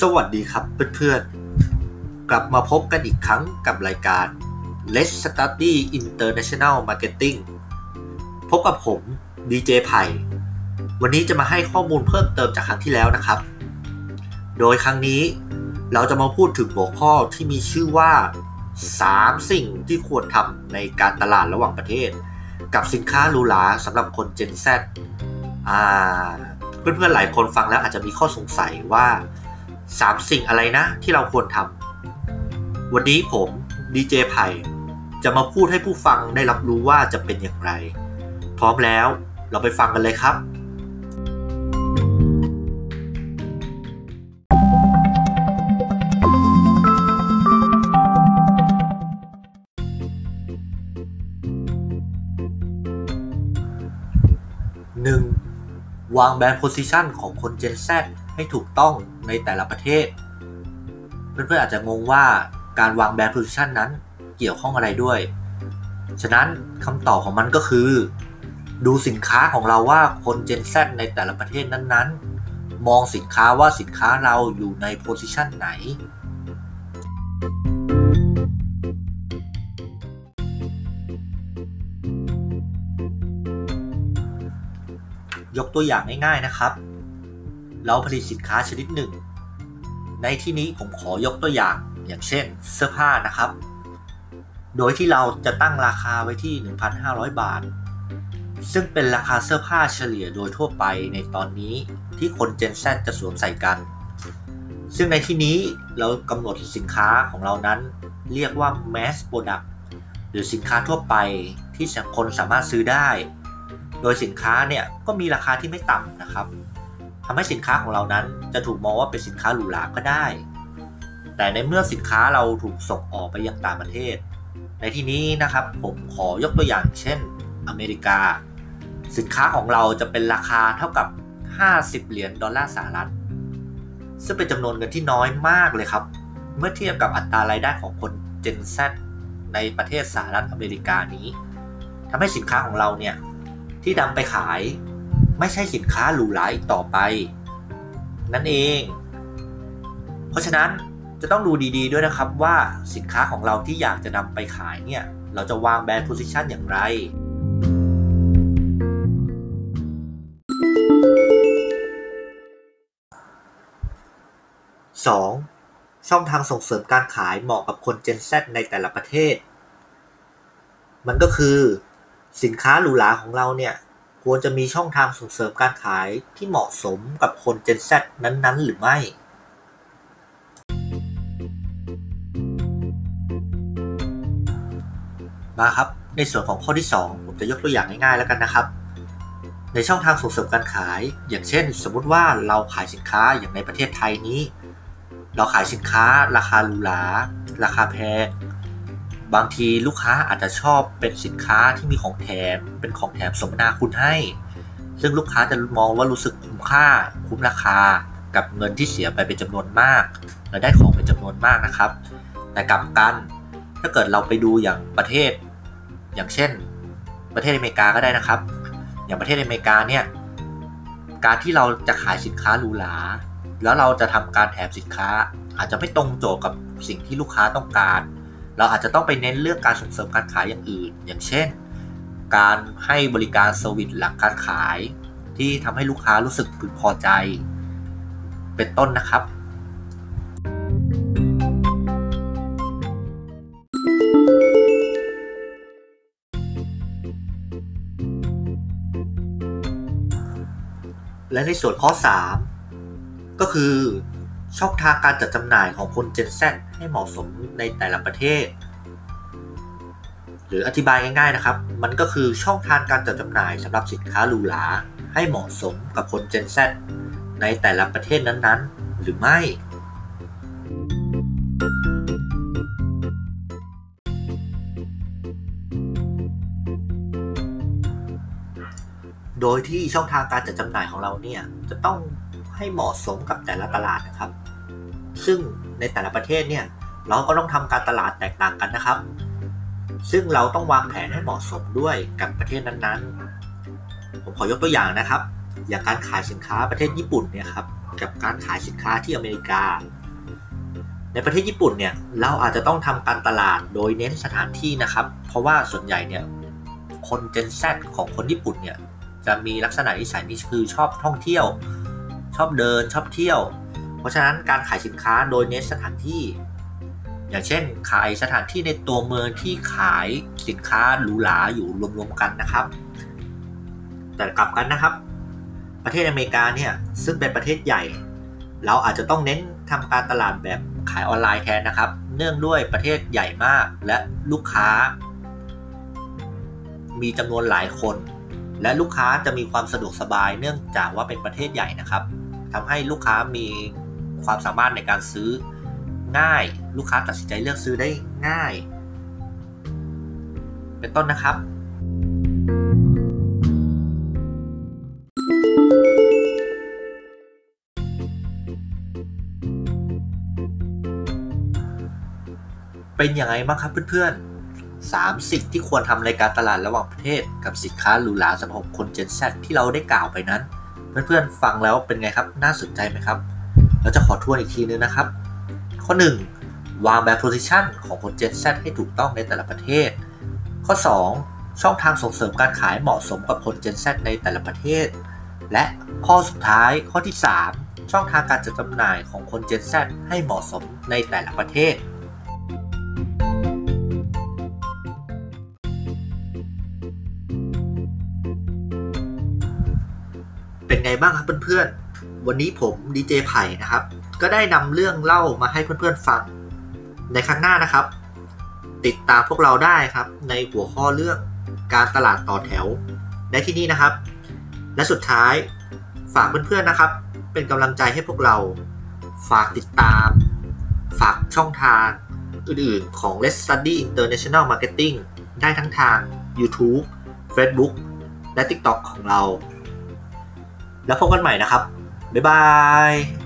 สวัสดีครับเพื่อนๆ กลับมาพบกันอีกครั้งกับรายการ Let's Study International Marketing พบกับผมดีเจไผ่วันนี้จะมาให้ข้อมูลเพิ่มเติมจากครั้งที่แล้วนะครับ โดยครั้งนี้เราจะมาพูดถึงหัวข้อที่มีชื่อว่า 3 สิ่งที่ควรทำในการตลาดระหว่างประเทศ กับสินค้าหรูหราสำหรับคน Gen Z อ่าเพื่อนๆหลายคนฟังแล้วอาจจะมีข้อสงสัยว่า 3 สิ่งอะไรนะที่เราควรทำ วันนี้ผมดีเจไผ่จะมาพูดให้ผู้ฟังได้รับรู้ว่าจะเป็นอย่างไร พร้อมแล้วเราไปฟังกันเลยครับ 1. วาง brand position ของคน Gen Z ให้ถูกต้องในแต่ละประเทศ เพื่อนๆอาจจะงงว่าการวาง brand position นั้นเกี่ยวข้องอะไรด้วย ฉะนั้นคำตอบของมันก็คือ ดูสินค้าของเราว่าคน Gen Z ในแต่ละประเทศนั้นๆ มองสินค้าว่าสินค้าเราอยู่ใน position ไหน ยกตัวอย่างง่ายๆนะครับ เราผลิตสินค้าชนิดหนึ่ง ในที่นี้ผมขอยกตัวอย่างอย่างเช่นเสื้อผ้านะครับ โดยที่เราจะตั้งราคาไว้ที่ 1,500 บาท ซึ่งเป็นราคาเสื้อผ้าเฉลี่ยโดยทั่วไปในตอนนี้ที่คน Gen Z จะสวมใส่กัน ซึ่งในที่นี้เรากำหนดสินค้าของเรานั้น เรียกว่า mass product หรือสินค้าทั่วไปที่คนสามารถซื้อได้ โดยสินค้าเนี่ยก็มีราคาที่ไม่ต่ำนะครับ ทำให้สินค้าของเรานั้นจะถูกมองว่าเป็นสินค้าหรูหราก็ได้ แต่ในเมื่อสินค้าเราถูกส่งออกไปยังต่างประเทศ ในที่นี้นะครับผมขอยกตัวอย่างเช่น อเมริกา สินค้าของเราจะเป็นราคาเท่ากับ 50 เหรียญดอลลาร์สหรัฐ ซึ่งเป็นจำนวนเงินที่น้อยมากเลยครับ เมื่อเทียบกับอัตรารายได้ของคน Gen Z ในประเทศสหรัฐอเมริกานี้ทำให้สินค้าของเราเนี่ยที่นำไปขาย ไม่ใช่สินค้าหรูหราอีกต่อไป นั่นเอง เพราะฉะนั้นจะต้องดูดีๆด้วยนะครับว่าสินค้าของเราที่อยากจะนำไปขายเนี่ย เราจะวางแบรนด์โพซิชันอย่างไร 2. ช่องทางส่งเสริมการขายเหมาะกับคน Gen Z ในแต่ละประเทศ มันก็คือ สินค้าหรูหราของเราเนี่ย ควรจะมีช่องทางส่งเสริมการขายที่เหมาะสมกับคน Gen Z นั้น ๆ หรือไม่มาครับ ในส่วนของข้อที่ 2 ผมจะยกตัวอย่างง่ายๆแล้วกันนะครับ ในช่องทางส่งเสริมการขาย อย่างเช่น สมมุติว่าเราขายสินค้าอย่างในประเทศไทยนี้ เราขายสินค้าราคาหรูหรา ราคาแพง บางทีลูกค้าอาจจะชอบเป็นสินค้าที่มีของแถม เป็นของแถมสมนาคุณให้ ซึ่งลูกค้าจะมองว่ารู้สึกคุ้มค่า คุ้มราคา กับเงินที่เสียไปเป็นจำนวนมากและได้ของเป็นจำนวนมากนะครับ แต่กลับกันถ้าเกิดเราไปดูอย่างประเทศ อย่างเช่น ประเทศอเมริกาก็ได้นะครับ อย่างประเทศอเมริกาเนี่ยการที่เราจะขายสินค้าหรูหราแล้วเราจะทำการแถมสินค้า อาจจะไม่ตรงโจทย์กับสิ่งที่ลูกค้าต้องการ เราอาจจะต้องไปเน้นเรื่องการส่งเสริมการขายอย่างอื่น อย่างเช่น การให้บริการ service หลังการขาย ที่ทำให้ลูกค้ารู้สึกพึงพอใจ เป็นต้นนะครับและในส่วนข้อ 3 ก็คือ ช่องทางการจัดจำหน่ายของคน Gen Z ให้เหมาะสมในแต่ละประเทศ หรืออธิบายง่ายๆนะครับ มันก็คือช่องทางการจัดจำหน่ายสำหรับสินค้าหรูหราให้เหมาะสมกับคน Gen Z ในแต่ละประเทศนั้นๆ หรือไม่ โดยที่ช่องทางการจัดจำหน่ายของเราเนี่ยจะต้อง ให้เหมาะสมกับแต่ละตลาดนะครับ ซึ่งในแต่ละประเทศเนี่ยเราก็ต้องทำการตลาดแตกต่างกันนะครับ ซึ่งเราต้องวางแผนให้เหมาะสมด้วยกับประเทศนั้นๆ ผมขอยกตัวอย่างนะครับ อย่างการขายสินค้าประเทศญี่ปุ่นเนี่ยครับกับการขายสินค้าที่อเมริกา ในประเทศญี่ปุ่นเนี่ยเราอาจจะต้องทำการตลาดโดยเน้นสถานที่นะครับ เพราะว่าส่วนใหญ่เนี่ยคน Gen Z ของคนญี่ปุ่นเนี่ยจะมีลักษณะนิสัยนี่คือชอบท่องเที่ยว ชอบเดินชอบเที่ยว เพราะฉะนั้นการขายสินค้าโดยเน้นสถานที่ อย่างเช่น ขายสถานที่ในตัวเมืองที่ขายสินค้าหรูหราอยู่รวมๆกันนะครับ แต่กลับกันนะครับ ประเทศอเมริกาเนี่ยซึ่งเป็นประเทศใหญ่ เราอาจจะต้องเน้นทำการตลาดแบบขายออนไลน์แทนนะครับ เนื่องด้วยประเทศใหญ่มากและลูกค้า มีจำนวนหลายคน และลูกค้าจะมีความสะดวกสบายเนื่องจากว่าเป็นประเทศใหญ่นะครับ ทำให้ลูกค้ามีความสามารถในการซื้อง่าย ลูกค้าตัดสินใจเลือกซื้อได้ง่าย เป็นต้นนะครับ เป็นยังไงบ้างครับเพื่อนๆ3สิ่งที่ควรทำในการตลาดระหว่างประเทศกับสินค้าหรูหราสำหรับคน Gen Z ที่เราได้กล่าวไปนั้น เพื่อนๆฟังแล้วเป็นไงครับ น่าสนใจไหมครับ เราจะขอทวนอีกทีนึงนะครับ ข้อ 1. วางแบบ position ของคน Gen Z ให้ถูกต้องในแต่ละประเทศ ข้อ 2. ช่องทางส่งเสริมการขายเหมาะสมกับคน Gen Z ในแต่ละประเทศ และข้อสุดท้ายข้อที่ 3 ช่องทางการจัดจำหน่ายของคน Gen Z ให้เหมาะสมในแต่ละประเทศ เป็นไงบ้างครับเพื่อนๆ วันนี้ผมดีเจไผ่นะครับ ก็ได้นำเรื่องเล่ามาให้เพื่อนๆฟัง ในครั้งหน้านะครับ ติดตามพวกเราได้ครับ ในหัวข้อเรื่องการตลาดต่อแถวในที่นี้นะครับ และสุดท้ายฝากเพื่อนๆนะครับ เป็นกำลังใจให้พวกเรา ฝากติดตาม ฝากช่องทางอื่นๆของ Let's Study International Marketing ได้ทั้งทาง YouTube Facebook และ TikTok ของเรา แล้วพบกันใหม่นะครับ บ๊ายบาย